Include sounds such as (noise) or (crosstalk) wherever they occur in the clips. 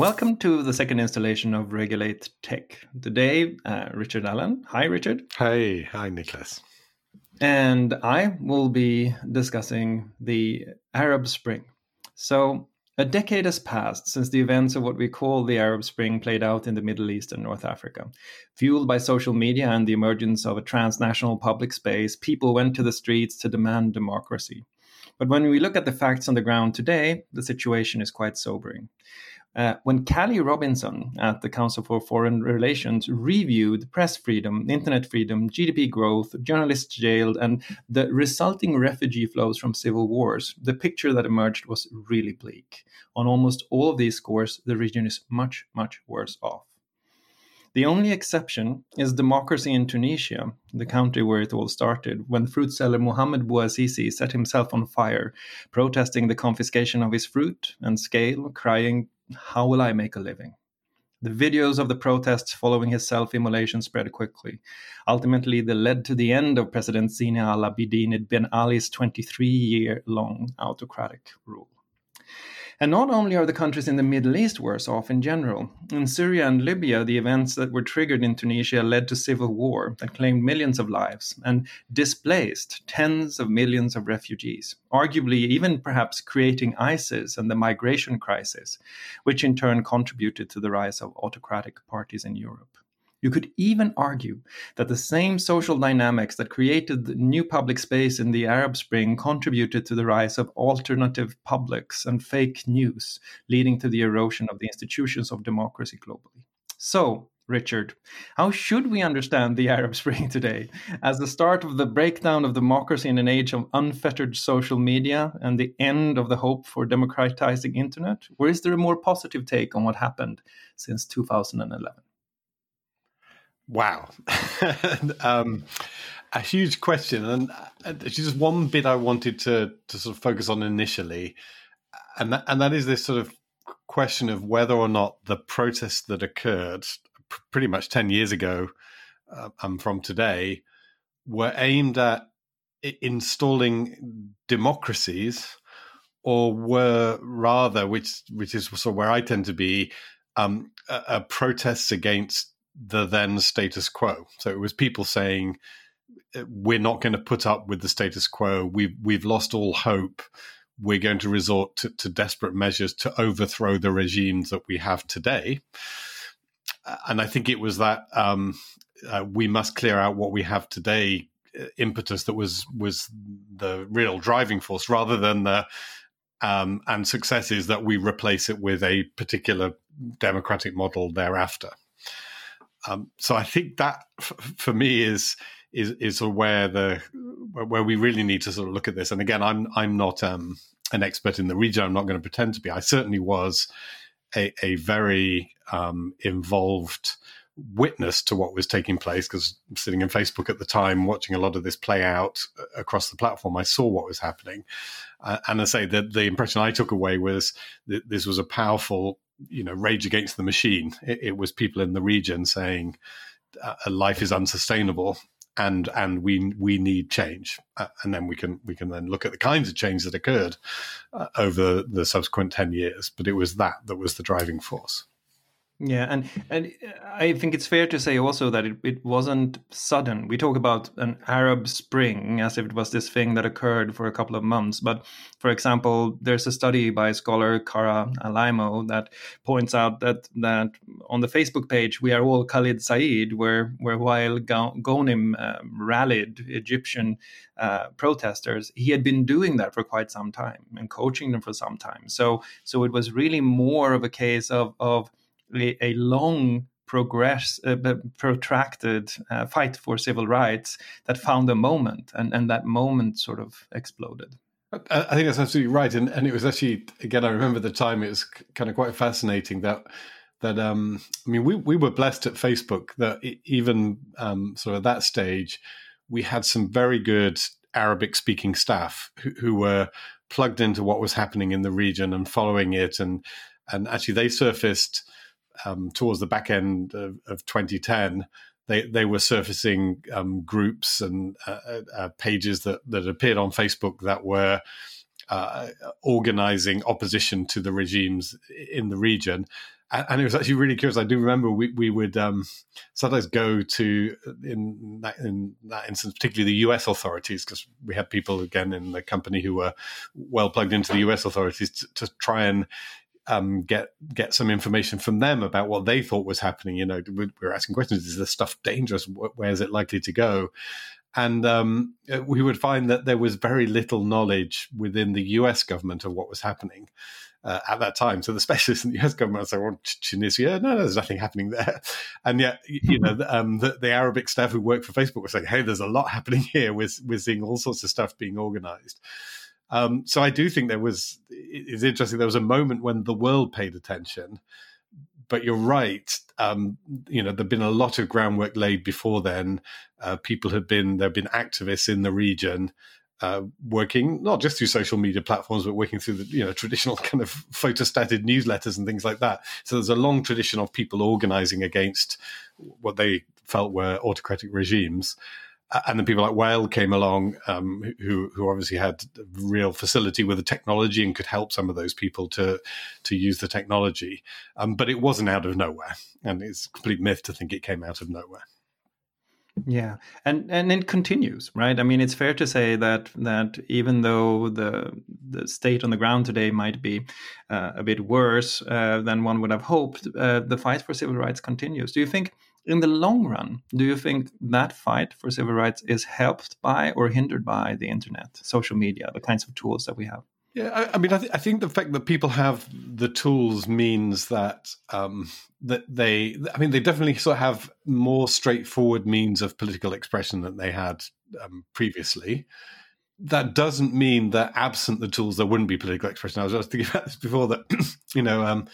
Welcome to the second installation of Regulate Tech. Today, uh, Richard Allan. Hi, Richard. Hey, hi, Nicklas. And I will be discussing the Arab Spring. So, a decade has passed since the events of what we call the Arab Spring played out in the Middle East and North Africa. Fueled by social media and the emergence of a transnational public space, people went to the streets to demand democracy. But when we look at the facts on the ground today, the situation is quite sobering. Uh, when Kali Robinson at the Council for Foreign Relations reviewed press freedom, internet freedom, GDP growth, journalists jailed, and the resulting refugee flows from civil wars, the picture that emerged was really bleak. On almost all of these scores, the region is much, much worse off. The only exception is democracy in Tunisia, the country where it all started, when fruit seller Mohamed Bouazizi set himself on fire, protesting the confiscation of his fruit and scale, crying, how will I make a living? The videos of the protests following his self immolation spread quickly. Ultimately, they led to the end of President Zine al Abidine Ben Ali's 23 year long autocratic rule. And not only are the countries in the Middle East worse off in general, in Syria and Libya, the events that were triggered in Tunisia led to civil war that claimed millions of lives and displaced tens of millions of refugees, arguably, even perhaps creating ISIS and the migration crisis, which in turn contributed to the rise of autocratic parties in Europe. You could even argue that the same social dynamics that created the new public space in the Arab Spring contributed to the rise of alternative publics and fake news, leading to the erosion of the institutions of democracy globally. So, Richard, how should we understand the Arab (laughs) Spring today? As the start of the breakdown of democracy in an age of unfettered social media and the end of the hope for democratizing internet? Or is there a more positive take on what happened since 2011? Wow. (laughs) um, a huge question. And uh, just one bit I wanted to, to sort of focus on initially. And that, and that is this sort of question of whether or not the protests that occurred pr- pretty much 10 years ago uh, and from today were aimed at installing democracies or were rather, which which is sort of where I tend to be, um, protests against the then status quo. So it was people saying, uh, "We're not going to put up with the status quo. We've we've lost all hope. We're going to resort to, to desperate measures to overthrow the regimes that we have today." And I think it was that um, uh, we must clear out what we have today uh, impetus that was was the real driving force, rather than the um, and successes that we replace it with a particular democratic model thereafter. Um, so I think that f- for me is is is where the where we really need to sort of look at this. And again, I'm I'm not um, an expert in the region. I'm not going to pretend to be. I certainly was a, a very um, involved witness to what was taking place because sitting in Facebook at the time, watching a lot of this play out uh, across the platform, I saw what was happening. Uh, and I say that the impression I took away was that this was a powerful you know rage against the machine. It, it was people in the region saying uh, life is unsustainable and and we we need change. Uh, and then we can we can then look at the kinds of change that occurred uh, over the subsequent 10 years. But it was that that was the driving force yeah, and and I think it's fair to say also that it, it wasn't sudden. We talk about an Arab Spring as if it was this thing that occurred for a couple of months. But for example, there's a study by scholar Kara Alaimo that points out that that on the Facebook page we are all Khalid Said, where where Wael Ghonim um, rallied Egyptian uh, protesters, he had been doing that for quite some time and coaching them for some time. So so it was really more of a case of of a, a long progress uh, protracted uh, fight for civil rights that found a moment and, and that moment sort of exploded. I think that's absolutely right, and and it was actually again I remember the time it was kind of quite fascinating that that um I mean we we were blessed at Facebook that even um, sort of that stage we had some very good Arabic speaking staff who, who were plugged into what was happening in the region and following it and and actually they surfaced um, towards the back end of, of 2010, they they were surfacing um, groups and uh, uh, uh, pages that that appeared on Facebook that were uh, organizing opposition to the regimes in the region. and it was actually really curious. I do remember we, we would um, sometimes go to in that in that instance, particularly the U.S. authorities, because we had people again in the company who were well plugged into the U.S. authorities to, to try and um, get get some information from them about what they thought was happening. You know, we were asking questions: Is this stuff dangerous? Where is it likely to go? And um, we would find that there was very little knowledge within the U.S. government of what was happening uh, at that time. So the (laughs) specialists in the US government say, well, Tunisia, no, no, there's nothing happening there. (laughs) And yet, you know, the, um, the, the, Arabic staff who work for Facebook were saying, hey, there's a lot happening (laughs) here. We're, we're seeing all sorts of stuff being organized. Um, so I do think there was, it's interesting, there was a moment when the world paid attention. But you're right. Um, you know, there'd been a lot of groundwork laid before then. Uh, people had been there have been activists in the region uh, working not just through social media platforms, but working through the you know (laughs) traditional kind of photostated newsletters and things like that. So there's a long tradition of people organizing against what they felt were autocratic regimes. And then people like Wael came along, um, who who obviously had real facility with the technology and could help some of those people to to use the technology. Um, but it wasn't out of nowhere, and it's a complete myth to think it came out of nowhere. Yeah, and and it continues, right? I mean, it's fair to say that that even though the the state on the ground today might be uh, a bit worse uh, than one would have hoped, uh, the fight for civil rights continues. Do you think, in the long run, do you think that fight for civil rights is helped by or hindered by the internet, social media, the kinds of tools that we have? Yeah, I, I mean, I, th- I, think the fact that people have the tools means that um, that they, I mean, they definitely sort of have more straightforward means of political expression than they had um, previously. That doesn't mean that absent the tools, there wouldn't be political expression. I was, was thinking about this before that, (clears throat) you know, um,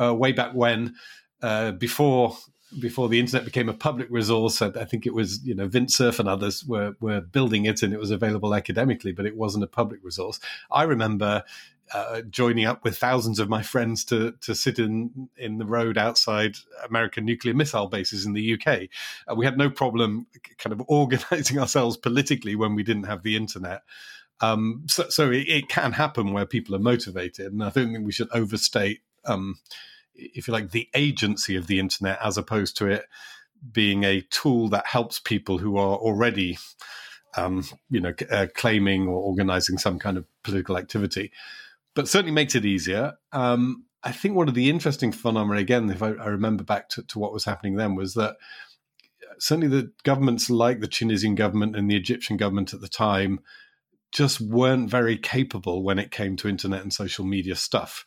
uh, way back when, uh, before before the internet became a public resource. I, I think it was you know Vint Cerf and others were were building it, and it was available academically, but it wasn't a public resource. I remember. Uh, joining up with thousands of my friends to to sit in in the road outside American nuclear missile bases in the UK. Uh, we had no problem kind of (laughs) organizing ourselves politically when we didn't have the internet. Um, so, so it, it, can happen where people are motivated, and I don't think we should overstate um, if you like, the agency of the internet as opposed to it being a tool that helps people who are already, um, you know, uh, claiming or organizing some kind of political activity. But certainly makes it easier. Um, I think one of the interesting phenomena, again, if I, I remember back to, to, what was happening then, was that certainly the governments like the Tunisian government and the Egyptian government at the time just weren't very capable when it came to internet and social media stuff.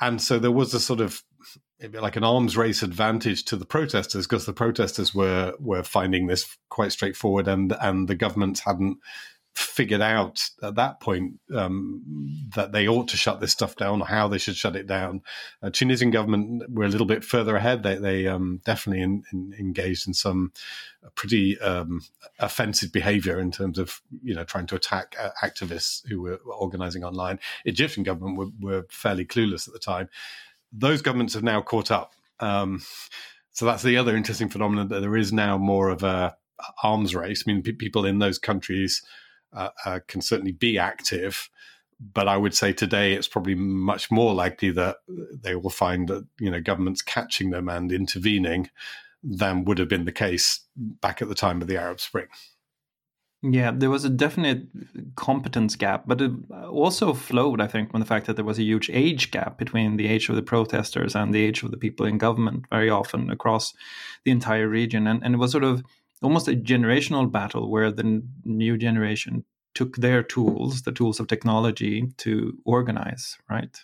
And so there was a sort of like an arms race advantage to the protesters because the protesters were were finding this quite straightforward and and the governments hadn't figured out at that point um, that they ought to shut this stuff down or how they should shut it down. Uh, Tunisian government were a little bit further ahead. They, they um, definitely in, in, engaged in some pretty um, offensive behavior in terms of you know trying to attack uh, activists who were, organizing online. Egyptian government were, were fairly clueless at the time those governments have now caught up. Um, so that's the other interesting phenomenon that there is now more of a arms race. I mean, people in those countries uh, uh, can certainly be active, but I would say today it's probably much more likely that they will find that you know governments catching them and intervening than would have been the case back at the time of the Arab Spring. Yeah, there was a definite competence gap, but it also flowed, I think, from the fact that there was a huge age gap between the age of the protesters and the age of the people in government very often across the entire region. And, and it was sort of almost a generational battle where the new generation took their tools, the tools of technology, to organize, right?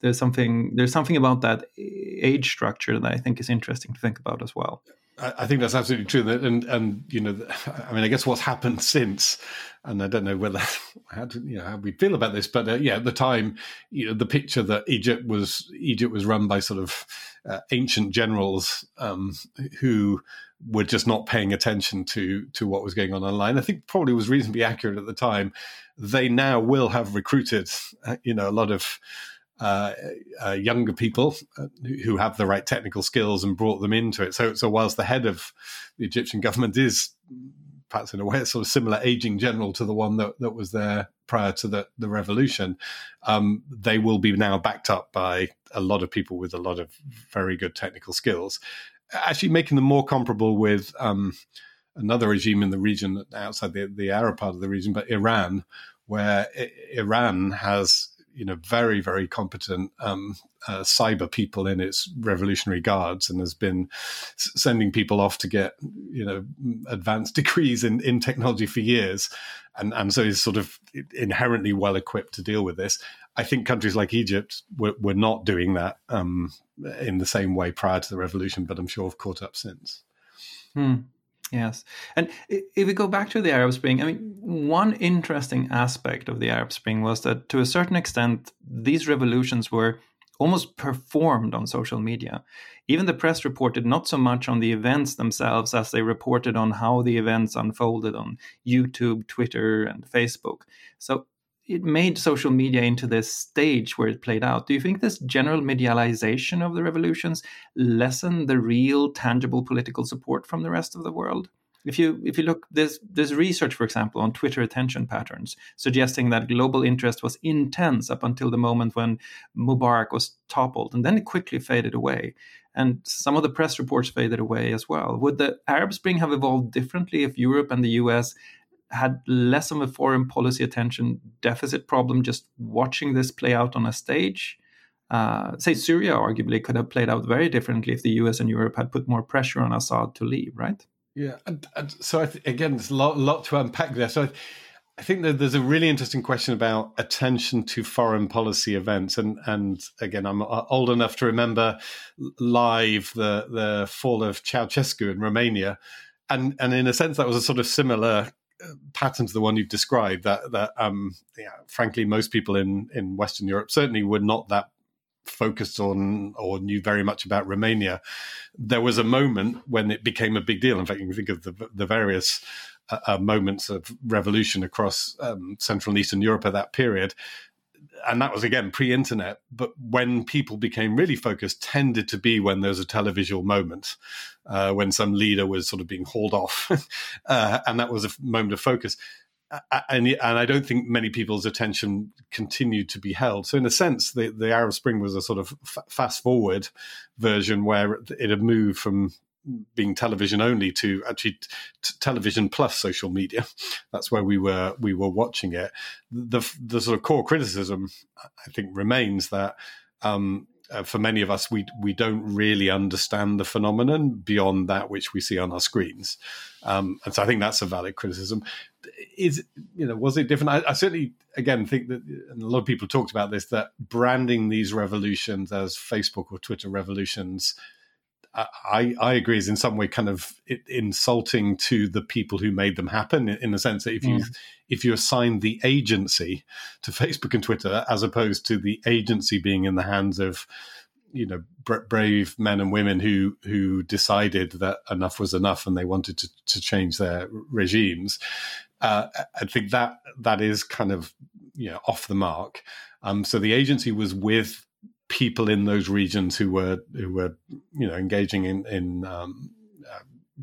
There's something there's something about that age structure that I think is interesting to think about as well. I think that's absolutely true. And and you know, (laughs) I mean, I guess what's happened (laughs) since, and I don't know whether (laughs) how to, you know how we feel about this, but uh, yeah, at the time, you know, the picture that Egypt was Egypt was run by sort of uh, ancient generals um, who were just not paying attention to to what was going on online. I think probably was reasonably accurate at the time. They now will have recruited, uh, you know, a lot of uh, uh, younger people uh, who have the right technical skills and brought them into it. So, so whilst the head of the Egyptian government is perhaps in a way a sort of similar aging general to the one that, that was there prior to the, the revolution, um, they will be now backed up by a lot of people with a lot of very good technical skills, actually making them more comparable with um, another regime in the region outside the, the Arab part of the region, but Iran, where Iran has you know very very competent um, uh, cyber people in its revolutionary guards and has been sending people off to get you know advanced (laughs) degrees in, in technology for years. And and so is sort of inherently well equipped to deal with this. I think countries like egypt were, were not doing that um, in the same way prior to the revolution but i'm sure have caught up since. Hmm. Yes. And if we go back to the Arab Spring, I mean, one interesting aspect of the Arab Spring was that to a certain extent, these revolutions were almost performed on social media. Even the press reported not so much on the events themselves as they reported on how the events unfolded on YouTube, Twitter, and Facebook. So it made social media into this stage where it played out. Do you think this general medialization of the revolutions lessened the real, tangible political support from the rest of the world? If you if you look, there's there's research, for example, on Twitter attention patterns, suggesting that global interest was intense up until the moment when Mubarak was toppled, and then it quickly faded away. And some of the press reports faded away as well. Would the Arab Spring have evolved differently if Europe and the US had less of a foreign policy attention deficit problem just watching this play out on a stage. Uh, say Syria arguably could have played out very differently if the US and Europe had put more pressure on Assad to leave, right? Yeah, and, and so th- again, there's a lot, lot to unpack there. So I, I think that there's a really interesting question about attention to foreign policy events, and and again, I'm uh, old enough to remember live the the fall of Ceausescu in Romania, and and in a sense that was a sort of similar pattern to the one you've described that that um, yeah, frankly most people in in Western Europe certainly were not that focused on or knew very much about Romania. There was a moment when it became a big deal. In fact, you can think of the the various uh, uh, moments of revolution across um, Central and Eastern Europe at that period. And that was again pre-internet, but when people became really focused, tended to be when there was a televisual moment, uh, when some leader was sort of being hauled off, (laughs) uh, and that was a moment of focus. And, and I don't think many people's attention continued to be held. So, in a sense, the, the Arab Spring was a sort of fast forward version where it had moved from being television only to actually t- television plus social media. That's where we were we were watching it. The the sort of core criticism, I think, remains that. Um, uh, for many of us, we we don't really understand the phenomenon beyond that which we see on our screens, um, and so I think that's a valid criticism. Is you know was it different? I, I, certainly again think that, a lot of people talked about this that branding these revolutions as Facebook or Twitter revolutions I, I agree is in some way kind of insulting to the people who made them happen in the sense that if you mm. if you assign the agency to (laughs) Facebook and Twitter as opposed to the agency being in the hands of you know brave men and women who who decided that enough was enough and they wanted to, to change their regimes uh, I think that that is kind of you know off the mark um, so the agency was with people in those regions who were who were you know engaging in in um, uh,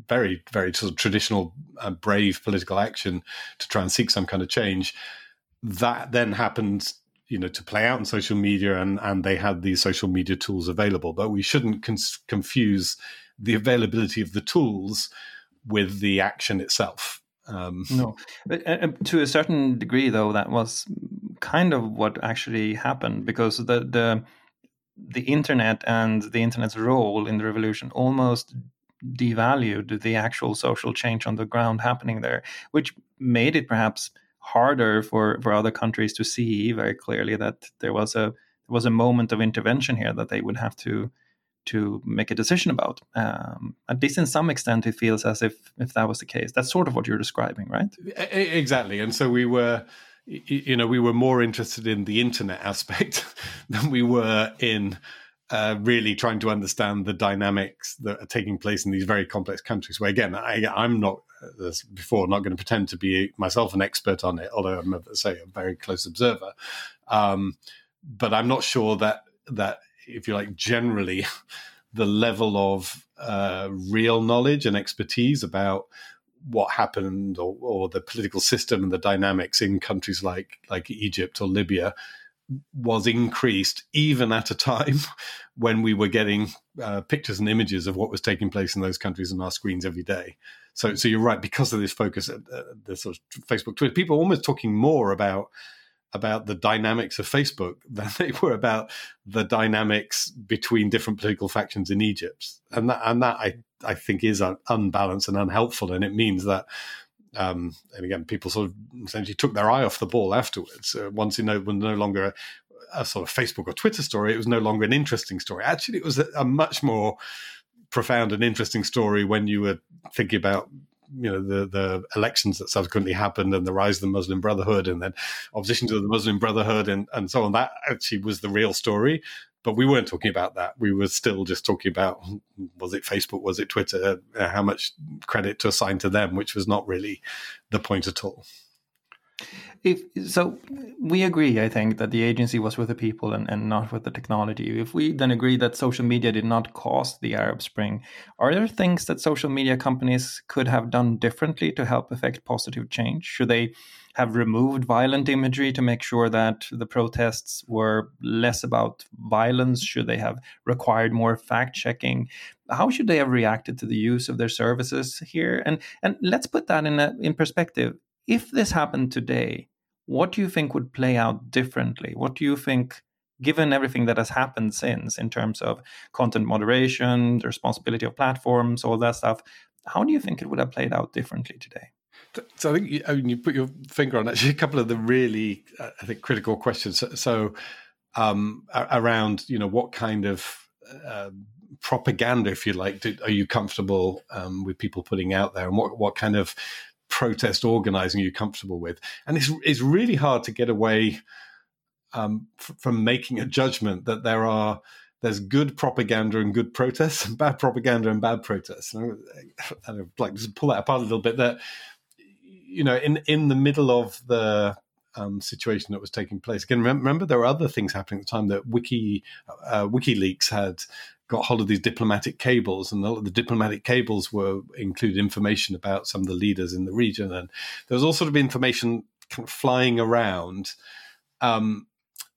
very very sort of traditional uh, brave political action to try and seek some kind of change that then happened you know to play out in social media and and they had these social media tools available. But we shouldn't confuse the availability of the tools with the action itself. Um, no. But, uh, to a certain degree though that was kind of what actually happened because the the the internet and the internet's role in the revolution almost devalued the actual social change on the ground happening there, which made it perhaps harder for, for other countries to see very clearly that there was a there was a moment of intervention here that they would have to to make a decision about. Um, at least in some extent, it feels as if if that was the case. That's sort of what you're describing, right? Exactly. And so we were you know, we were more interested in the internet aspect (laughs) than we were in uh, really trying to understand the dynamics that are taking place in these very complex countries. Where again, I, am not, as before, not going to pretend to be myself an expert on it, although I'm, say, a very close observer. Um, but I'm not sure that that if you like, generally, (laughs) the level of uh, real knowledge and expertise about what happened or, or the political system and the dynamics in countries like like Egypt or Libya was increased even at a time (laughs) when we were getting uh, pictures and images of what was taking place in those countries on our screens every day. So, so you're right because of this focus, uh, the sort of Facebook, Twitter, people are almost talking more about about the dynamics of Facebook (laughs) than they were about the dynamics between different political factions in Egypt, and that and that I I think is unbalanced and unhelpful, and it means that um, and again, people sort of essentially took their eye off the ball afterwards. Uh, once you know, when no longer a, a, sort of Facebook or Twitter story, it was no longer an interesting story. Actually, it was a, a much more profound and interesting story when you were thinking about you know the the elections that subsequently happened and the rise of the Muslim Brotherhood and then opposition to the Muslim Brotherhood and and so on. That actually was the real story. But we weren't talking about that. We were still just talking about was it Facebook, was it Twitter, uh, how much credit to assign to them, which was not really the point at all. If so, we agree. I think that the agency was with the people and, and not with the technology. If we then agree that social media did not cause the Arab Spring, are there things that social media companies could have done differently to help affect positive change? Should they have removed violent imagery to make sure that the protests were less about violence? Should they have required more fact checking? How should they have reacted to the use of their services here? And and let's put that in a, in perspective. If this happened today, what do you think would play out differently? What do you think? given everything that has happened since in terms of content moderation, the responsibility of platforms, all that stuff, how do you think it would have played out differently today? So I think you, I mean, you put your finger on actually a couple of the really, uh, I think, critical questions. So, so um, around, you know, what kind of uh, propaganda, if you like, do, are you comfortable um, with people putting out there, and what what kind of protest organizing you're comfortable with? And it's it's really hard to get away um, f- from making a judgment that there are there's good propaganda and good protests, and bad propaganda and bad protests. And I, I, like just pull that apart a little bit. That you know, in in the middle of the um, situation that was taking place. Again, remember there were other things happening at the time that Wiki uh, WikiLeaks had got hold of these diplomatic cables, and the, the diplomatic cables were included information about some of the leaders in the region, and there was all sort of information kind of flying around. Um,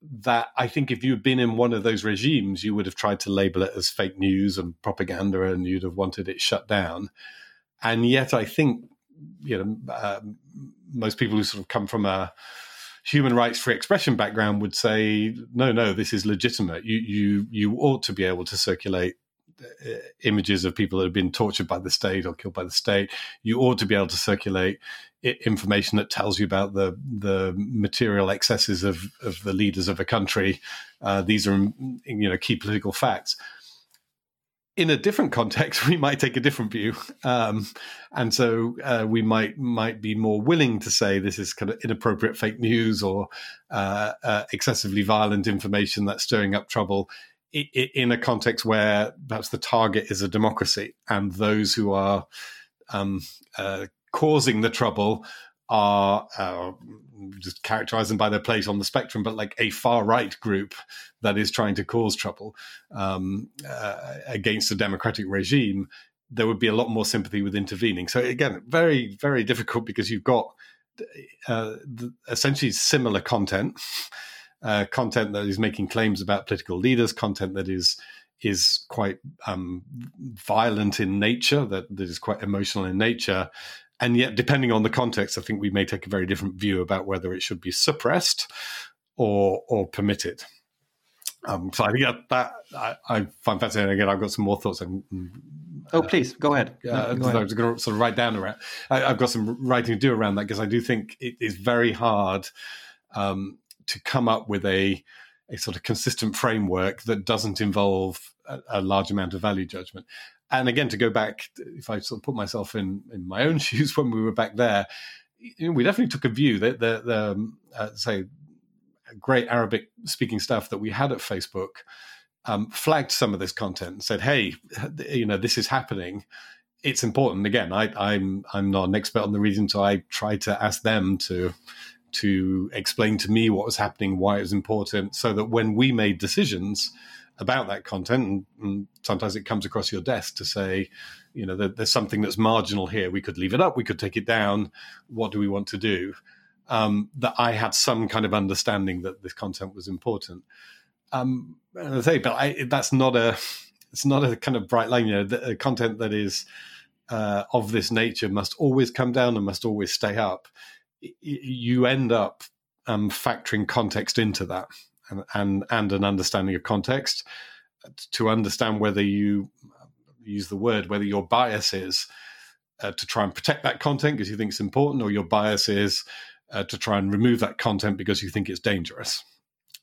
that I think if you had been in one of those regimes, you would have tried to label it as fake news and propaganda, and you'd have wanted it shut down. And yet, I think you know, uh, most people who sort of come from a human rights free expression background would say, no, no, this is legitimate. You you you ought to be able to circulate uh, images of people that have been tortured by the state or killed by the state. You ought to be able to circulate information that tells you about the the material excesses of of the leaders of a country. Uh, these are you know key political facts in a different context, (laughs) we might take a different view, um, and so uh, we might might be more willing to say this is kind of inappropriate fake news or uh, uh, excessively violent information that's stirring up trouble in a context where perhaps the target is a democracy and those who are um, uh, causing the trouble are uh, just characterize them by their place on the spectrum, but like a far right group that is trying to cause trouble um, uh, against a democratic regime, there would be a lot more sympathy with intervening. So again, very very difficult because you've got uh, essentially similar content, uh, content that is making claims about political leaders, content that is is quite um, violent in nature, that, that is quite emotional in nature, and yet, depending on the context, I think we may take a very different view about whether it should be suppressed or or permitted. Um, so I think that, that I, I, find fascinating. Again, I've got some more thoughts. On, oh, please go ahead. Uh, go ahead. I was going to sort of write down around. I, have got some writing to do around that because I do think it is very hard um, to come up with a a sort of consistent framework that doesn't involve a, a large amount of value judgment and again, to go back, if I sort of put myself in in my own (laughs) shoes when we were back there, we definitely took a view that the, the um, uh, say great Arabic speaking stuff that we had at Facebook um, flagged some of this content and said, "Hey, you know, this is happening. It's important." Again, I, I'm I'm not an expert on the region, so I tried to ask them to to explain to me what was happening, why it was important, so that when we made decisions about that content, and, and, sometimes it comes across your desk to say, you know, there's something that's marginal here. We could leave it up, we could take it down. What do we want to do? Um, that I had some kind of understanding that this content was important. Um, I say, but I, that's not a it's not a kind of bright line. You know, the, content that is uh, of this nature must always come down and must always stay up. You end up um, factoring context into that and, and, an understanding of context to understand whether you use the word whether your bias is uh, to try and protect that content because you think it's important, or your bias is uh, to try and remove that content because you think it's dangerous.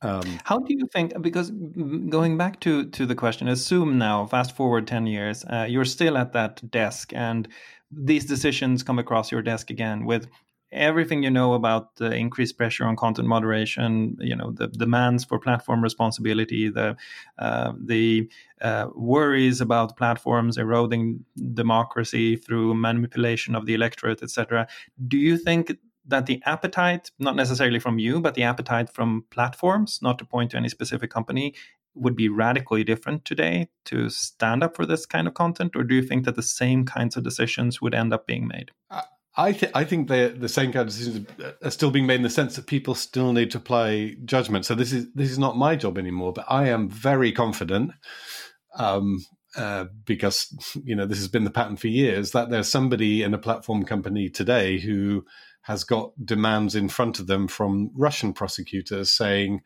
Um, How do you think? Because going back to to the question, assume now, fast forward ten years, uh, you're still at that desk, and these decisions come across your desk again with everything you know about the increased pressure on content moderation, you know the demands for platform responsibility, the uh, the uh, worries about platforms eroding democracy through manipulation of the electorate, etc. Do you think that the appetite, not necessarily from you, but the appetite from platforms, not to point to any specific company, would be radically different today to stand up for this kind of content, or do you think that the same kinds of decisions would end up being made? I, th- I think the same kind of decisions are still being made in the sense that people still need to apply judgment. So this is this is not my job anymore, but I am very confident, um, uh, because you know this has been the pattern for years that there's somebody in a platform company today who has got demands in front of them from Russian prosecutors saying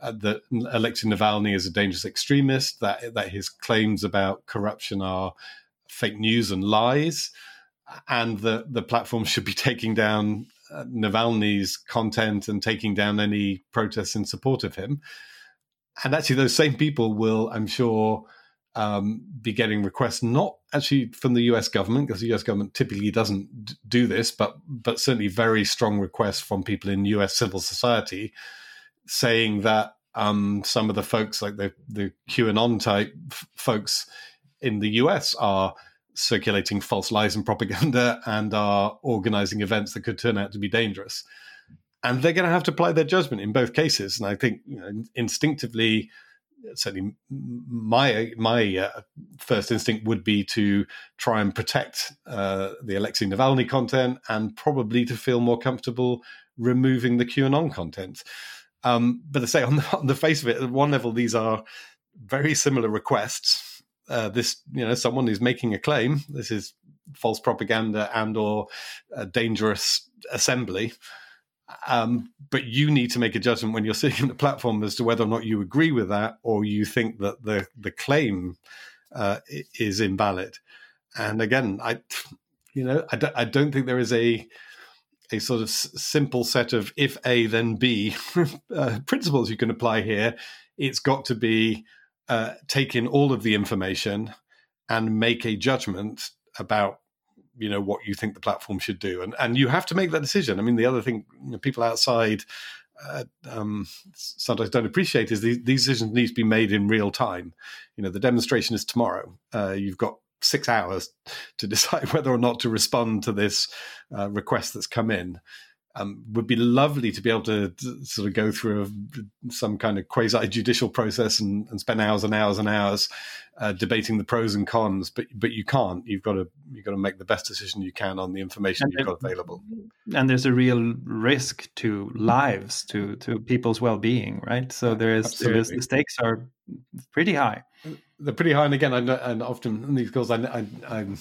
uh, that Alexei Navalny is a dangerous extremist, that that his claims about corruption are fake news and lies and the the platform should be (laughs) taking down uh, Navalny's content and taking down any protests in support of him. And actually, those same people will, I'm sure, um, be getting requests not actually from the U.S. government because the U.S. government typically doesn't d- do this, but but certainly very strong requests from people in U.S. civil society saying that um, some of the folks, like the the QAnon type f- folks in the U.S., are circulating false lies and propaganda and are organizing events that could turn out to be dangerous. And they're going to have to apply their judgment in both cases. And I think you know, instinctively, certainly my my uh, first instinct would be to try and protect uh, the Alexei Navalny content and probably to feel more comfortable removing the QAnon content. Um, but I say on the, on the face of it, at one level, these are very similar requests uh, this you know someone who's making a claim. This is false propaganda and or a dangerous assembly. Um, but you need to make a judgment when you're sitting on the platform as to whether or not you agree with that or you think that the the claim uh, is invalid. And again i you know I d- I don't think there is a a sort of simple set of if a then b (laughs) uh, principles you can apply here. It's got to be uh, take in all of the information and make a judgment about you know what you think the platform should do. And and you have to make that decision. I mean the other thing you know, people outside uh, um, sometimes don't appreciate is these, these, decisions need to be made in real time. You know the demonstration is tomorrow. Uh, you've got six hours to (laughs) decide whether or not to respond to this uh, request that's come in um, would be lovely to be able to, to sort of go through a, some kind of quasi judicial process and, and, spend hours and hours and hours uh, debating the pros and cons. But but you can't. You've got to you've got to make the best decision you can on the information and you've got available. And there's a real risk to lives, to to people's well being, right? So there is there is the stakes are pretty high. They're pretty high, and again, I know and often in these calls, I, I, I'm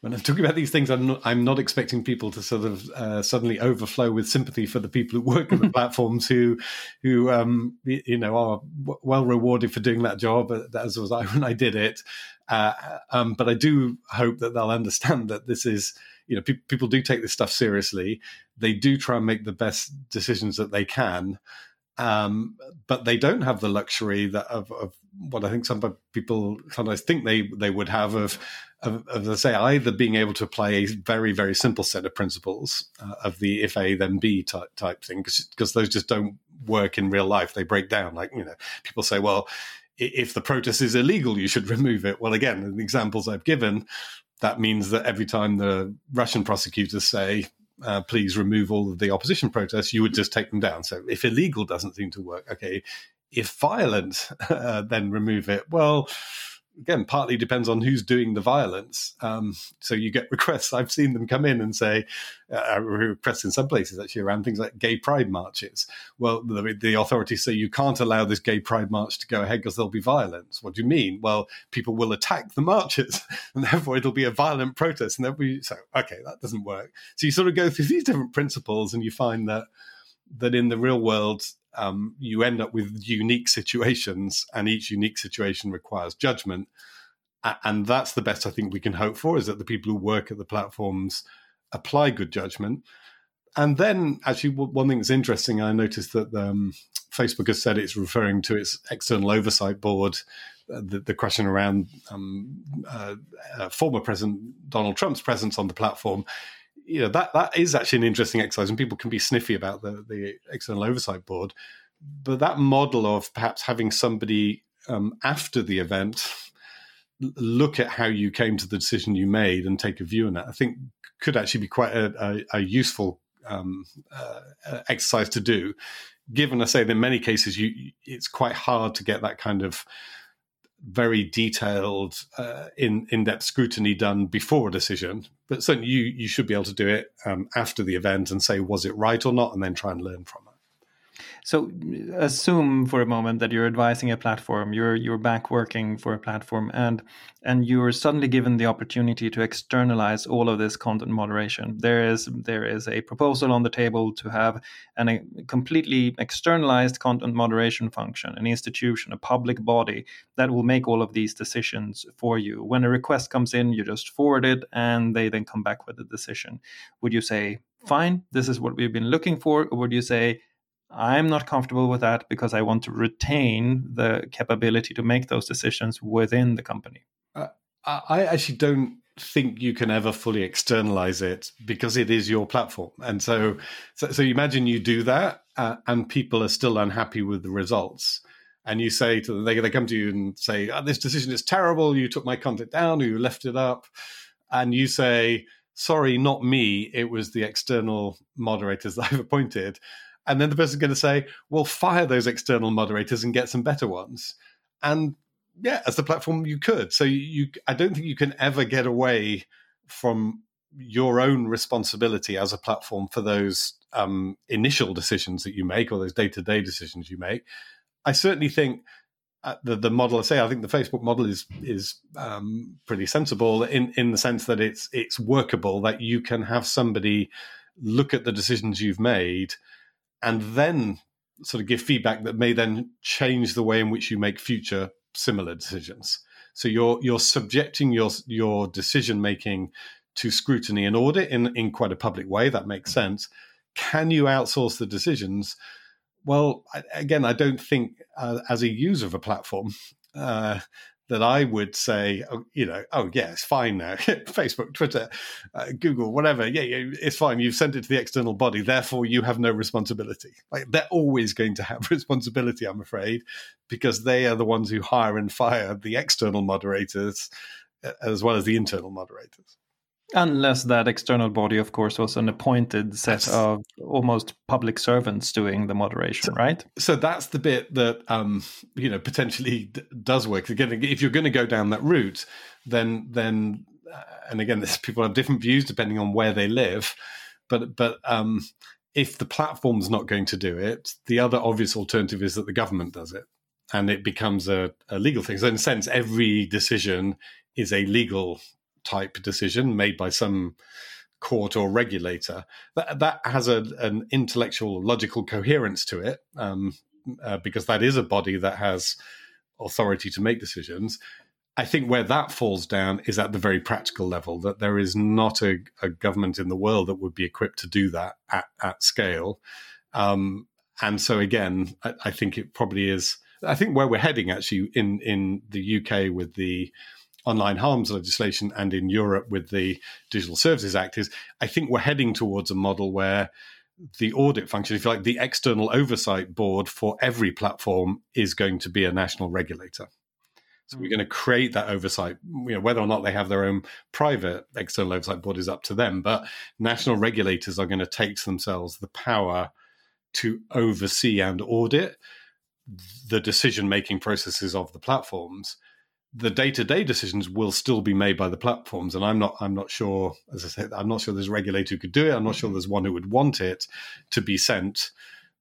when I'm talking about these things, I'm not, I'm not expecting people to sort of uh, suddenly overflow with sympathy for the people who work in the (laughs) platforms who, who um, you know, are w- well rewarded for doing that job, as was I when I did it. Uh, um, but I do hope that they'll understand that this is, you know, pe- people do take this stuff seriously. They do try and make the best decisions that they can. Um, but they don't have the luxury that of, of, what I think some people sometimes think they they would have of of, of say either being able to apply a very very simple set of principles uh, of the if A then B type type thing because those just don't work in real life. They break down. Like you know, people say, well, if the protest is illegal, you should (laughs) remove it. Well, again, the examples I've given, that means that every time the Russian prosecutors say uh, please remove all of the opposition protests, you would just take them down. So if illegal doesn't seem to work, okay, if violent, (laughs) uh, then remove it. Well, again, partly depends on who's doing the violence. Um, so you get (laughs) requests. I've seen them come in and say, uh, requests in some places actually around things like gay pride marches. Well, the, the, authorities say you can't allow this gay pride march to go ahead because there'll be violence. What do you mean? Well, people will attack the marches (laughs) and therefore it'll be a violent protest. And there'll be, so, okay, that doesn't work. So you sort of go through these different principles and you find that, that in the real world, um, you end up with unique situations, and each unique situation requires judgment. And that's the best I think we can hope for is that the people who work at the platforms apply good judgment. And then, actually, one thing that's interesting, I noticed that um, Facebook has said it's referring to its external oversight board. Uh, the, the, question around um, uh, uh, former President Donald Trump's presence on the platform you know that that is actually an interesting exercise, and people can be sniffy about the the external oversight board. But that model of perhaps having somebody um, after the event look at how you came to the decision you made and take a view on that, I think could actually be quite a, a, a useful um, uh, exercise to do. Given, I say, that in many cases, you it's quite hard to get that kind of very detailed, uh, in in depth scrutiny done before a decision. But certainly, you you should be able to do it um, after the event and say was it right or not, and then try and learn from it. So assume for a moment that you're advising a platform, you're you're back working for a platform, and and you're suddenly given the opportunity to externalize all of this content moderation. There is there is a proposal on the table to have an, a completely externalized content moderation function, an institution, a public body that will make all of these decisions for you. When a request comes in, you just forward it, and they then come back with a decision. Would you say? Fine, this is what we've been looking for, or would you say, I'm not comfortable with that because I want to retain the capability to make those decisions within the company. Uh, I actually don't think you can ever fully externalize it because it is your platform. And so, so, so imagine you do that uh, and people are still unhappy with the results. And you say to them, they, they come to you and say, oh, This decision is terrible. You took my content down or you left it up. And you say, Sorry, not me. It was the external moderators that (laughs) I've appointed and then the person's going to say, "Well, fire those external moderators and get some better ones." And yeah, as the platform, you could. So you, I don't think you can ever get away from your own responsibility as a platform for those um, initial decisions that you make or those day-to-day decisions you make. I certainly think uh, the the model I say I think the Facebook model is is um, pretty sensible in in the sense that it's it's workable that you can have somebody look at the decisions you've made and then sort of give feedback that may then change the way in which you make future similar decisions. So you're you're subjecting your your decision making to scrutiny and audit in in quite a public way. That makes sense. Can you outsource the decisions? Well, again, I don't think uh, as a user of a platform uh, that I would say, oh, you know, oh yeah, it's fine now. (laughs) Facebook, Twitter, uh, Google, whatever. Yeah, yeah, it's fine. You've sent it to the external body, therefore you have no responsibility. Like they're always going to have (laughs) responsibility, I'm afraid, because they are the ones who hire and fire the external moderators as well as the internal moderators. Unless that external body, of course, was an appointed set of almost public servants doing the moderation, so, right? So that's the bit that um, you know potentially d- does work. Again, if you're going to go down that route, then then uh, and again, (laughs) this, people have different views depending on where they live. But but um, if the platform's not going to do it, the other obvious alternative is that the government does it, and it becomes a, a legal thing. So in a sense, every decision is a legal type decision made by some court or regulator that that has a, an intellectual logical coherence to it um, uh, because that is a body that has authority to make decisions. I think where that falls down is at the very practical level that there is not a, a government in the world that would be equipped to do that at, at scale. Um, and so again I, I think it probably is i think where we're heading actually in in the uk with the online harms legislation and in Europe with the Digital Services Act is I think we're heading towards a model where the audit function, if you like, the external oversight board for every platform is going to be a national regulator. So we're hmm. going to create that oversight. You know, whether or not they have their own private external oversight board is up to them. But national regulators are going to take to themselves the power to oversee and audit the decision making processes of the platforms, the day to day decisions will still be made by the platforms. And I'm not I'm not sure, as I said, I'm not sure there's a regulator who could do it. I'm not sure there's one who would want it to be sent,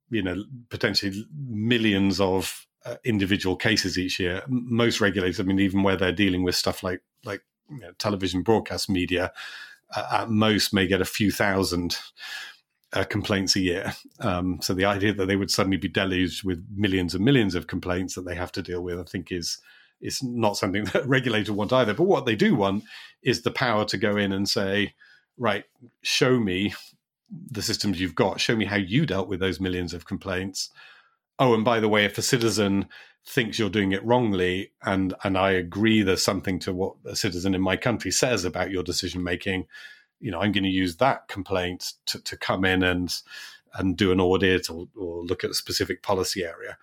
you know, potentially millions of uh, individual cases each year. Most regulators, I mean, even where they're dealing with stuff like like you know, television broadcast media, uh, at most may get a few thousand uh, complaints a year. Um, so the idea that they would suddenly be deluged with millions and millions of complaints that they have to deal with, I think, is is not something (laughs) that regulators want either. But what they do want is the power to go in and say, right, show me the systems you've got, show me how you dealt with those millions of complaints. Oh, and by the way, if a citizen thinks you're doing it wrongly, and and I agree there's something to what a citizen in my country says about your decision making, you know, I'm going to use that complaint to, to come in and and do an audit or, or look at a specific policy area.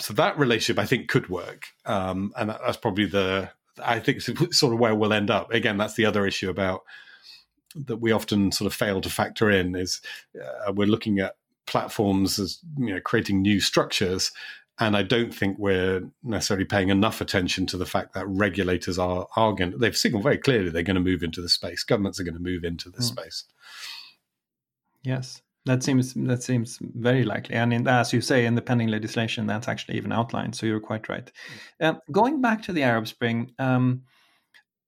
So that relationship, I think, could work, um, and that's probably the I think (laughs) sort of where we'll end up. Again, that's the other issue about that we often sort of fail to factor in is uh, we're looking at platforms as you know creating new structures and I don't think we're necessarily paying enough attention to the fact that regulators are, are going they've signaled very clearly they're going to move into the space. Governments are going to move into this mm. space. Yes, that seems that seems very likely. And in, as you say, in the pending legislation, that's actually even outlined. So you're quite right. Mm. Um, going back to the Arab Spring, um,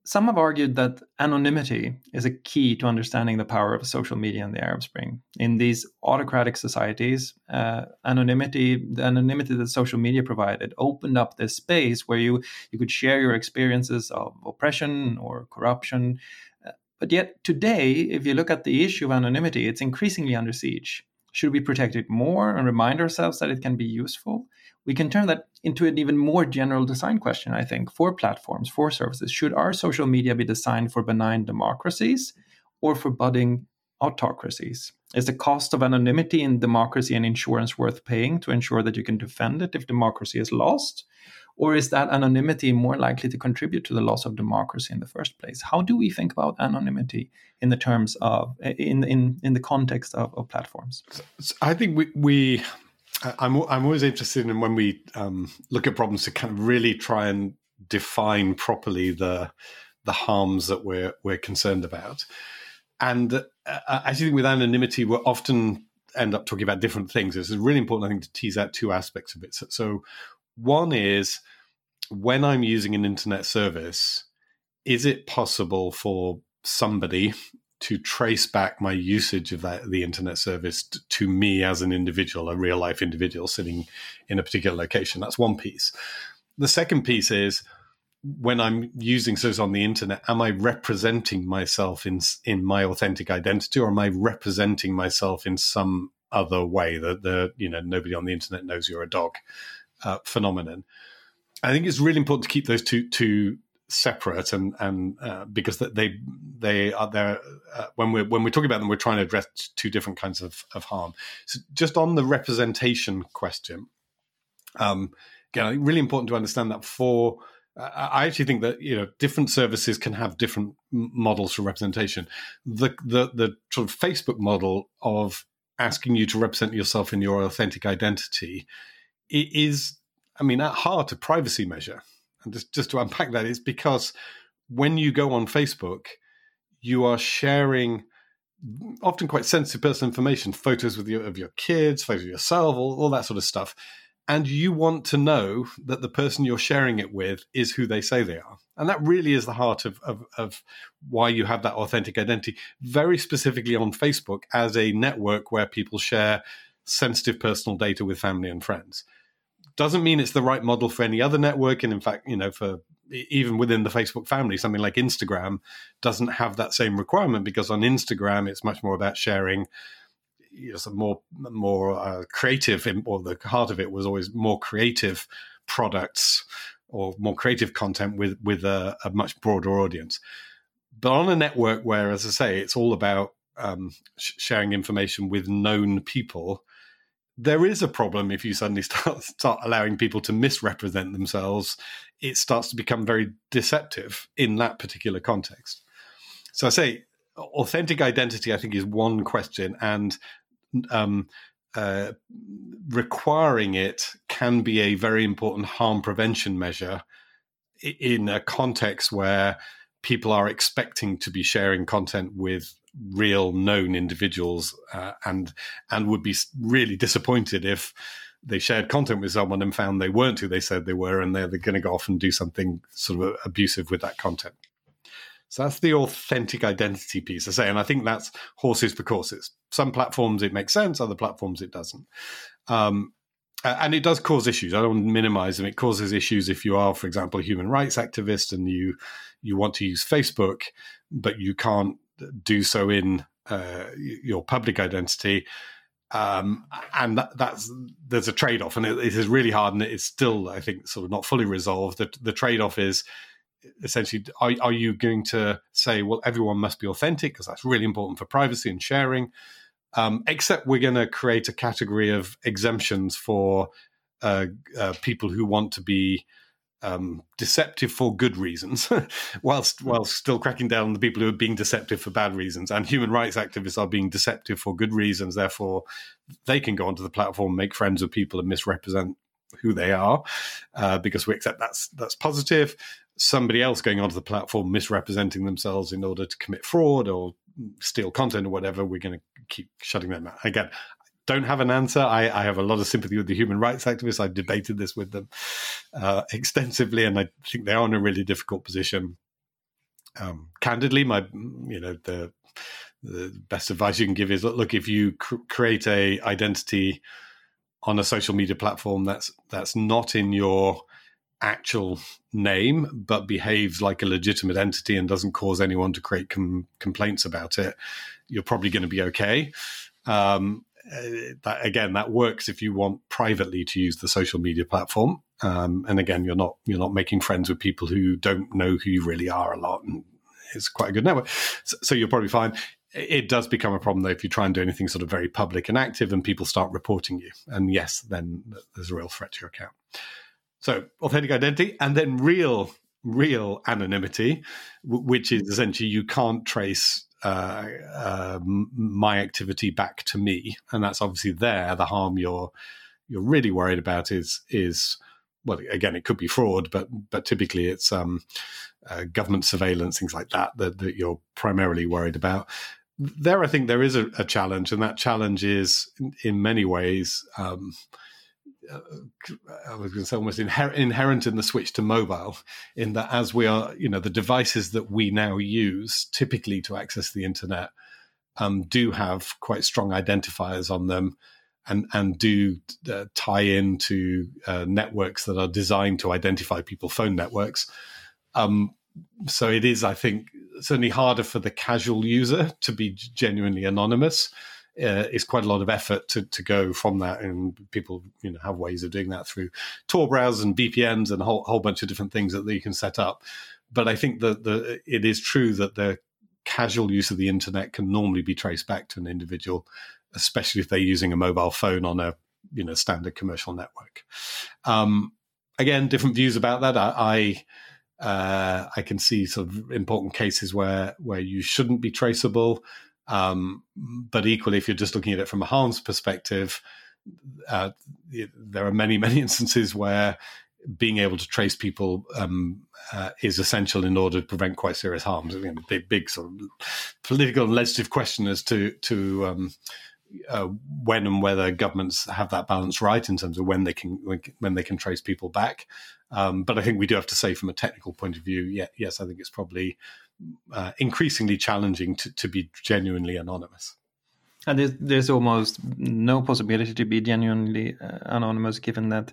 some have argued that anonymity is a key to understanding the power of social media in the Arab Spring. In these autocratic societies, uh, anonymity, the anonymity that social media provided, opened up this space where you you could share your experiences of oppression or corruption. But yet today, if you look at the issue of anonymity, it's increasingly under siege. Should we protect it more and remind ourselves that it can be useful? we can turn that into an even more general design question, I think, for platforms, for services. Should our social media be designed for benign democracies or for budding autocracies? Is the cost of anonymity in democracy an insurance worth paying to ensure that you can defend it if democracy is lost? Or is that anonymity more likely to contribute to the loss of democracy in the first place? How do we think about anonymity in the terms of in in in the context of, of platforms? I think we we I'm I'm always interested in when we um, look at problems to kind of really try and define properly the the harms that we're we're concerned about. And uh, I think with anonymity, we often end up talking about different things. It's really important, I think, to tease out two aspects of it. So, so one is when I'm using an internet service, is it possible for somebody to trace back my usage of that, the internet service t- to me as an individual, a real life individual sitting in a particular location. That's one piece. The second piece is when I'm using service on the internet, am I representing myself in in my authentic identity, or am I representing myself in some other way that the you know nobody on the internet knows you're a dog uh, phenomenon? I think it's really important to keep those two two separate and and uh, because they they are there uh, when we're when we're talking about them we're trying to address two different kinds of, of harm so just on the representation question um again really important to understand that for uh, I actually think that you know different services can have different models for representation. The the the sort of Facebook model of asking you to represent yourself in your authentic identity is, I mean, at heart a privacy measure and just, just to unpack that, is because when you go on Facebook, you are sharing often quite sensitive personal information, photos with your, of your kids, photos of yourself, all, all that sort of stuff. And you want to know that the person you're sharing it with is who they say they are. And that really is the heart of, of, of why you have that authentic identity, very specifically on Facebook as a network where people share sensitive personal data with family and friends doesn't mean it's the right model for any other network. And in fact, you know, for even within the Facebook family, something like Instagram doesn't have that same requirement because on Instagram, it's much more about sharing you know, some more more uh, creative, or the heart of it was always more creative products or more creative content with with a, a much broader audience. But on a network where, as I say, it's all about um, sh- sharing information with known people, there is a problem if you suddenly (laughs) start start allowing people to misrepresent themselves. It starts to become very deceptive in that particular context. So I say authentic identity. I think is one question, and um, uh, requiring it can be a very important harm prevention measure in a context where people are expecting to be sharing content with real known individuals uh, and and would be really disappointed if they shared content with someone and found they weren't who they said they were and they're, they're going to go off and do something sort of abusive with that content so that's the authentic identity piece i say and i think that's horses for courses some platforms it makes sense other platforms it doesn't um, and it does cause issues. I don't minimize them. It causes issues if you are, for example, a human rights activist and you you want to use Facebook, but you can't do so in uh, your public identity. Um, and that, that's there's a trade off, and it, it is really hard, and it's still, I think, sort of not fully resolved. The, the trade off is essentially are, are you going to say, well, everyone must be authentic because that's really important for privacy and sharing? Um, except we're going to create a category of exemptions for uh, uh, people who want to be um, deceptive for good reasons, (laughs) whilst whilst still cracking down on the people who are being deceptive for bad reasons. And human rights activists are being deceptive for good reasons. Therefore, they can go onto the platform, make friends with people, and misrepresent who they are, uh, because we accept that's that's positive. Somebody else going onto the platform misrepresenting themselves in order to commit fraud or steal content or whatever, we're going to keep shutting them out. Again, don't have an answer. I, I, have a lot of sympathy with the human rights activists. I've debated this with them uh, extensively, and I think they are in a really difficult position. Um, candidly, my you know the the best advice you can give is look if you cr- create a identity on a social media platform that's that's not in your actual name but behaves like a legitimate entity and doesn't cause anyone to create com- complaints about it you're probably going to be okay um, uh, that again that works if you want privately to use the social media platform. Um, and again you're not you're not making friends with people who don't know who you really are a lot and it's quite a good network. So, so you're probably fine. It does become a problem though if you try and do anything sort of very public and active and people start reporting you. And yes then there's a real threat to your account. So authentic identity and then real real anonymity which is essentially you can't trace uh, uh, my activity back to me. And that's obviously there. The harm you're you're really worried about is is well again it could be fraud but but typically it's um, uh, government surveillance things like that, that that you're primarily worried about. There, I think there is a, a challenge, and that challenge is, in, in many ways, um, I was going to say almost inher- inherent in the switch to mobile, in that as we are, you know, the devices that we now use typically to access the internet um, do have quite strong identifiers on them, and and do uh, tie into uh, networks that are designed to identify people, phone networks. Um, so it is, I think, certainly harder for the casual user to be genuinely anonymous. Uh, it's quite a lot of effort to, to go from that, and people you know have ways of doing that through Tor browsers and VPNs and a whole whole bunch of different things that you can set up. But I think that the it is true that the casual use of the internet can normally be traced back to an individual, especially if they're using a mobile phone on a you know standard commercial network. Um, again, different views about that. I, I uh, I can see sort of important cases where where you shouldn't be traceable, um, but equally, if you're just looking at it from a harms perspective, uh, there are many (laughs) many instances where being able to trace people um, uh, is essential in order to prevent quite serious harms. Big, big sort of political and legislative question as to to um, uh, when and whether governments have that balance right in terms of when they can when they can trace people back. Um, but I think we do have to say, from a technical point of view, yeah, yes, I think it's probably uh, increasingly challenging to, to be genuinely anonymous. And there's, there's almost no possibility to be genuinely uh, anonymous, given that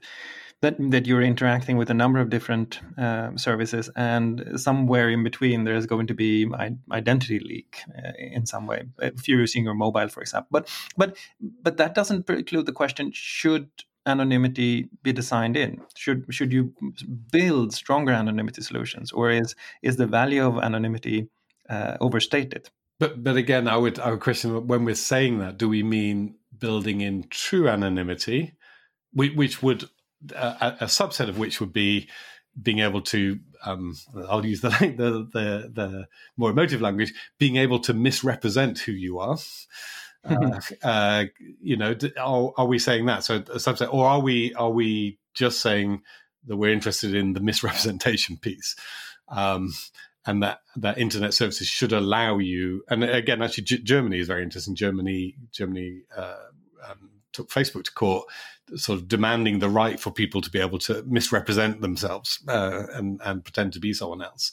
that that you're interacting with a number of different uh, services, and somewhere in between there is going to be identity leak uh, in some way if you're using your mobile, for example. But but but that doesn't preclude the question: Should anonymity be designed in? Should should you build stronger anonymity solutions, or is is the value of anonymity uh, overstated? But but again, I would I would question when we're saying that, do we mean building in true anonymity, which would a, a subset of which would be being able to um, I'll use the, (laughs) the, the the more emotive language, being able to misrepresent who you are. Uh, (laughs) uh, you know, are, are, we saying that? So a subset, or are we are we just saying that we're interested in the misrepresentation (laughs) piece? Um, and that that internet services should allow you. And again, actually, G- Germany is very interesting. Germany, Germany uh, um, took Facebook to court, sort of demanding the right for people to be able to misrepresent themselves uh, and and pretend to be someone else.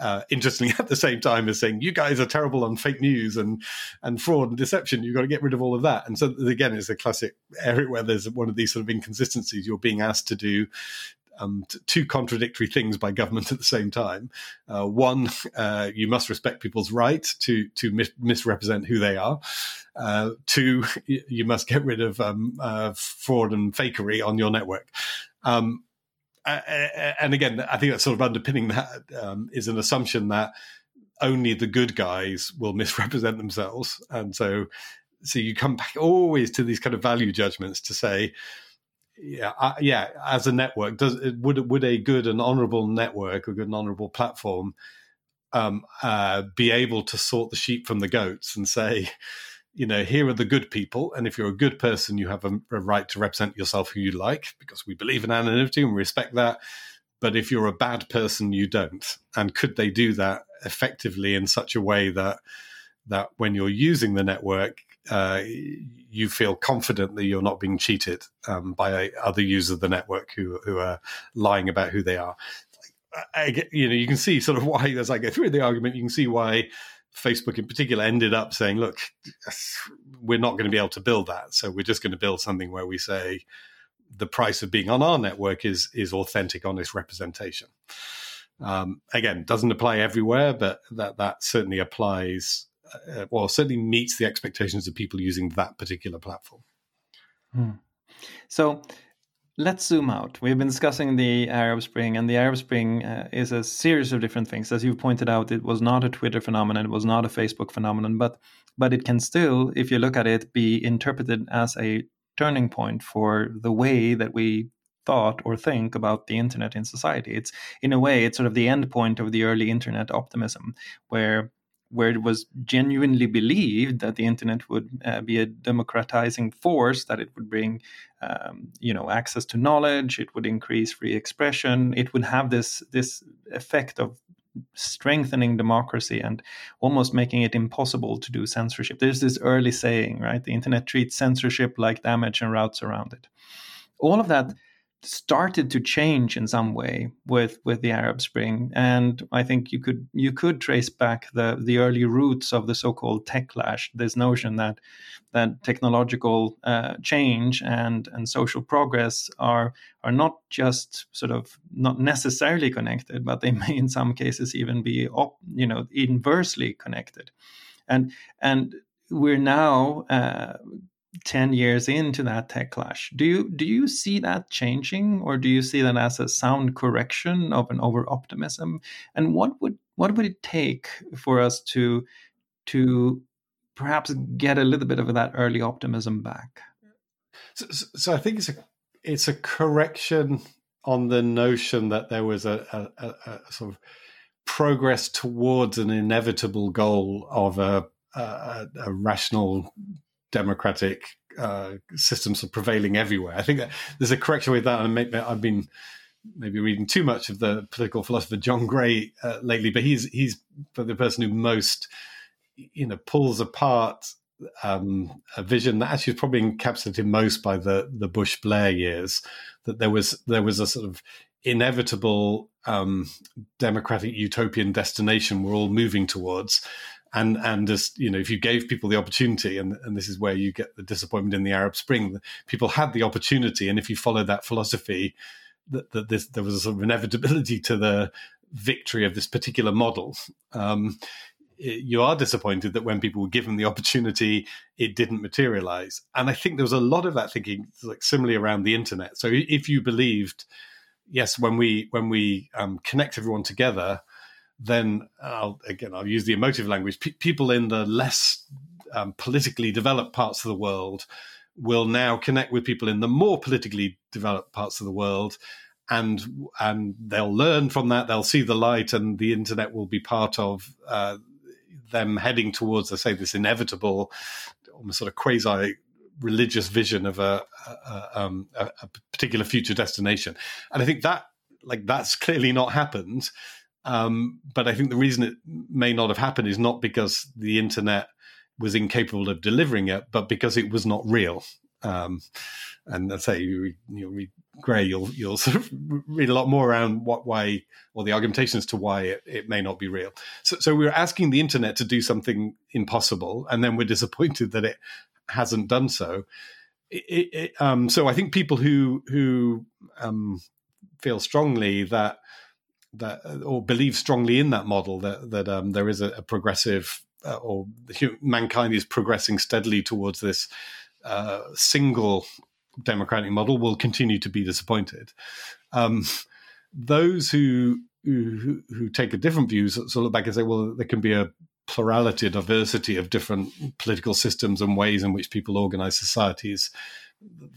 Uh, interestingly, (laughs) at the same time as saying you guys are terrible on fake news and and fraud and deception, you've got to get rid of all of that. And so again, it's a classic area where there's one of these sort of inconsistencies. You're being asked to do um, t- two contradictory things by government at the same time. Uh, one, uh, you must respect people's right to to mis- misrepresent who they are. Uh, two, you must get rid of um, uh, fraud and fakery on your network. Um, and again, I think that's sort of underpinning that um, is an assumption that only the good guys will (laughs) misrepresent themselves, and so so you come back always to these kind of value judgments to say yeah, uh, yeah. As a network, does would would a good and honourable network, a good and honourable platform, um, uh, be able to sort the sheep from the goats and say, you know, here are the good people, and if you're a good person, you have a, a right to represent yourself who you like, because we believe in anonymity and we respect that. But if you're a bad person, you don't. And could they do that effectively in such a way that that when you're using the network, uh, you feel confident that you're not being cheated um, by other users of the network who who are lying about who they are. I, you know, you can see sort of (laughs) why as I go through the argument, you can see why Facebook in particular ended up saying, "Look, we're not going to be able to build that, so we're just going to build something where we say." The price of being on our network is is authentic, honest representation. Um, again, doesn't apply everywhere, but that that certainly applies uh, certainly meets the expectations of people using that particular platform. Hmm. So let's zoom out. We've been discussing the Arab Spring, and the Arab Spring uh, is a series of different things. As you pointed out, it was not a Twitter phenomenon, it was not a Facebook phenomenon, but but it can still, if you look at it, be interpreted as a turning point for the way that we thought or think about the internet in society. It's in a way, it's sort of the end point of the early internet optimism, where where it was genuinely believed that the internet would uh, be a democratizing force, that it would bring, um, you know, access to knowledge, it would increase free expression, it would have this this effect of strengthening democracy and almost making it impossible to do censorship. There's this early saying, right? The internet treats censorship like damage and routes around it. All of that started to change in some way with with the Arab Spring, and I think you could you could trace back the the early roots of the so-called tech techlash. This notion that that technological uh, change and and social progress are are not just sort of not necessarily connected, but they (laughs) may in some cases even be op, you know inversely connected, and and we're now uh, 10 years into that techlash. Do you do you see that changing or do you see that as a sound correction of an over optimism and what would what would it take for us to to perhaps get a little bit of that early optimism back? So, so i think it's a it's a correction on the notion that there was a, a, a sort of progress towards an inevitable goal of a, a, a rational democratic uh, systems are prevailing everywhere. I think there's a correction with that, and maybe, I've been maybe reading too much of the political philosopher John Gray uh, lately, but he's he's the person who most you know pulls apart um, a vision that actually was probably encapsulated most by the the Bush Blair years. That there was there was a sort of inevitable um, democratic utopian destination we're all moving towards, and and just you know if you gave people the opportunity and and this is where you get the disappointment in the arab spring people had the opportunity and if you followed that philosophy that, that this there was a sort of inevitability to the victory of this particular model um, you are disappointed that when people were given the opportunity it didn't materialize. And i think there was a lot of that thinking like similarly around the internet. So if you believed yes when we when we um, connect everyone together then I'll, again, I'll use the emotive language. P- people in the less um, politically developed parts of the world will now connect with people in the more politically developed parts of the world, and and they'll learn from that. They'll see the light, and the internet will be part of uh, them heading towards, I say, this inevitable almost sort of quasi religious vision of a, a, um, a, a, particular future destination. And I think that like that's clearly not happened. Um, but I think the reason it may not have happened is not because the internet was incapable of delivering it, but because it was not real. Um, and I say you, you read Gray, you'll you'll (laughs) sort of read a lot more around what why or the argumentations to why it, it may not be real. So, so we're asking the internet to do something impossible, and then we're (laughs) disappointed that it hasn't done so. It, it, um, so I think people who who um, feel strongly that that or believe strongly in that model that that um, there is a, a progressive uh, or mankind is progressing steadily towards this uh, single democratic model will continue to be disappointed. Um, those who, who, who take a different view sort of look back and say, well, there can be a plurality, a diversity of different political systems and ways in which people organize societies.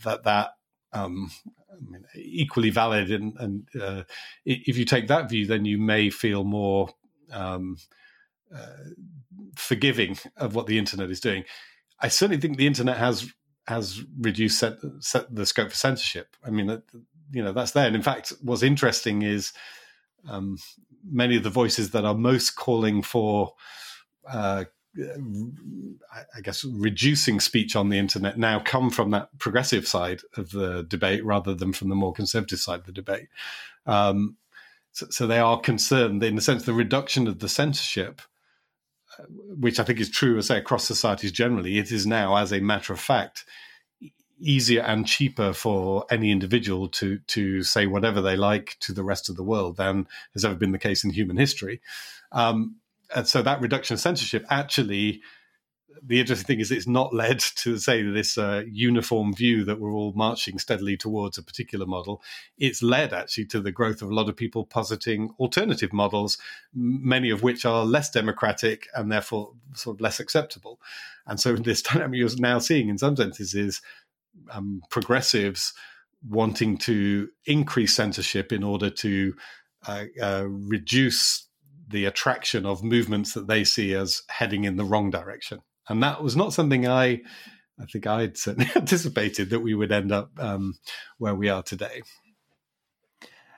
That that um, I mean, equally valid, and, and uh, if you take that view, then you may feel more um, uh, forgiving of what the internet is doing. I certainly think the internet has has reduced set, set the scope for censorship. I mean, you know, that's there. And in fact, what's interesting is um, many of the voices that are most calling for, uh, I guess, reducing speech on the internet now come from that progressive side of the debate rather than from the more conservative side of the debate. Um, so, so, they are concerned in the sense the reduction of the censorship which I think is true, I say, across societies generally, it is now, as a matter of fact, easier and cheaper for any individual to to say whatever they like to the rest of the world than has ever been the case in human history. Um, and so that reduction of censorship actually the interesting thing is it's not led to say this uh, uniform view that we're all marching steadily towards a particular model. It's led actually to the growth of a lot of people positing alternative models, many of which are less democratic and therefore sort of less acceptable. And so this (laughs) dynamic you're now seeing in some senses is um, progressives wanting to increase censorship in order to uh, uh, reduce the attraction of movements that they see as heading in the wrong direction and that was not something I, I think I'd certainly (laughs) anticipated that we would end up um, where we are today.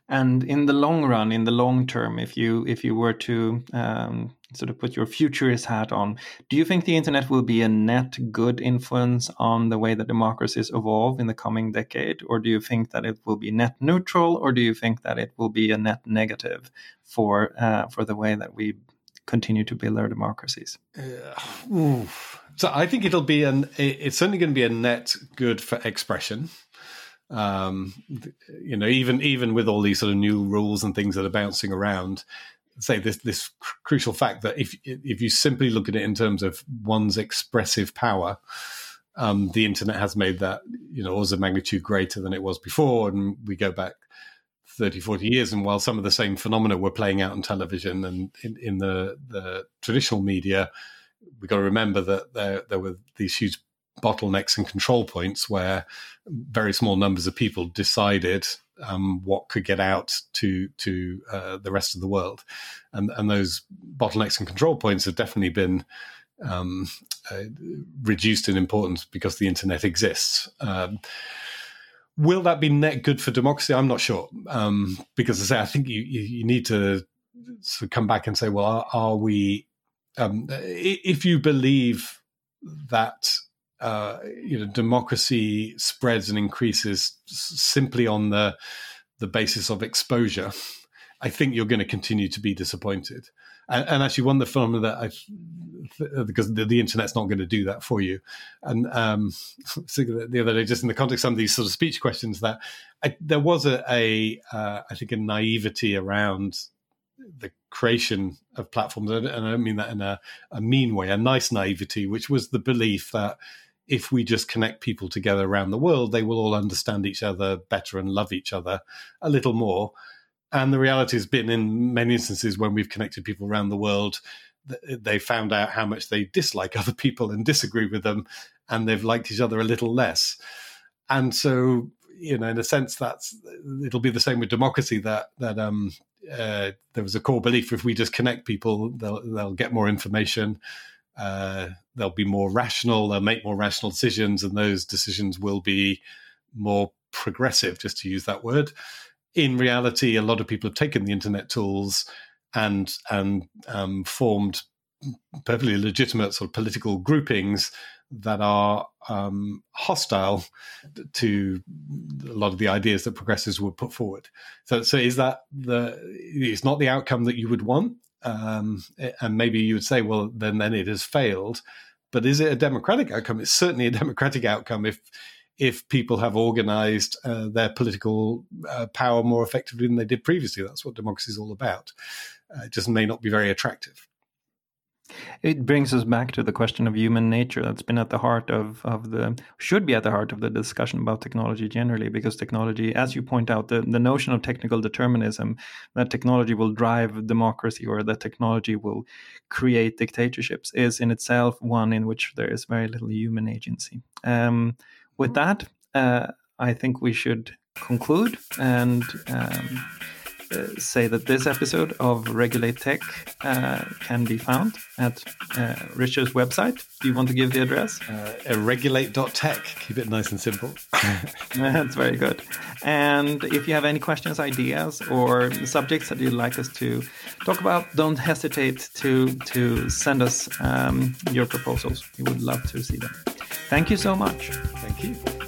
And in the long run, in the long term, if you if you were to um, sort of put your futurist hat on, do you think the internet will be a net good influence on the way that democracies evolve in the coming decade, or do you think that it will be net neutral, or do you think that it will be a net negative for uh, for the way that we continue to build our democracies? Uh, so I think it'll be an. It's certainly going to be a net good for expression. Um, you know, even even with all these sort of new rules and things that are bouncing around, say this this crucial fact that if if you simply look at it in terms of one's expressive power. Um, the internet has made that you know orders of magnitude greater than it was before, and we go back 30, 40 years. And while some of the same phenomena were playing out on television and in, in the, the traditional media, we've got to remember that there, there were these huge bottlenecks and control points where very small numbers of people decided um, what could get out to to uh, the rest of the world, and and those bottlenecks and control points have definitely been um, uh, reduced in importance because the internet exists. Um, Will that be net good for democracy? I'm not sure. Um, because I say, I think you, you, you, need to sort of come back and say, well, are, are we, um, if you believe that, uh, you know, democracy spreads and increases simply on the, the basis of exposure, I think you're going to continue to be disappointed. And, and actually, one of the phenomena that I because the, the, internet's not going to do that for you. And um, (laughs) the other day, just in the context of some of these sort of speech questions, that I, there was a, a uh, I think a naivety around the creation of platforms, and I don't mean that in a, a mean way, a nice naivety, which was the belief that if we just connect people together around the world, they will all understand each other better and love each other a little more. And the reality has been in many instances when we've connected people around the world, they found out how much they dislike (laughs) other people and disagree with them, and they've liked each other a little less. And so, you know, in a sense, that's it'll be the same with democracy. That that um, uh, there was a core belief if we just connect people, they'll they'll get more information. Uh, they'll be more rational, they'll make more rational decisions, and those decisions will be more progressive, just to use that word. In reality, a lot of people have taken the internet tools and and um, formed perfectly legitimate sort of political groupings that are um, hostile to a lot of the ideas that progressives would put forward. So, so is that the? It's not the outcome that you would want, um, and maybe you would say, well, then then it has failed. But is it a democratic outcome? It's certainly a (laughs) democratic outcome if if people have organized uh, their political uh, power more effectively than they did previously. That's what democracy is all about. Uh, it just may not be very attractive. It brings us back to the question of human nature that's been at the heart of, of the should be at the heart of the discussion about technology generally, because technology, as you point out, the, the notion of technical determinism that technology will drive democracy or that technology will create dictatorships is in itself one in which there is very little human agency. Um, with that, uh, I think we should conclude and um, uh, say that this episode of Regulate Tech uh, can be found at uh, Richard's website. Do you want to give the address? Uh, regulate.tech. Keep it nice and simple. (laughs) (laughs) That's very good. And if you have any questions, ideas, or subjects that you'd like us to talk about, don't hesitate to to send us um, your proposals. We would love to see them. Thank you so much. Thank you.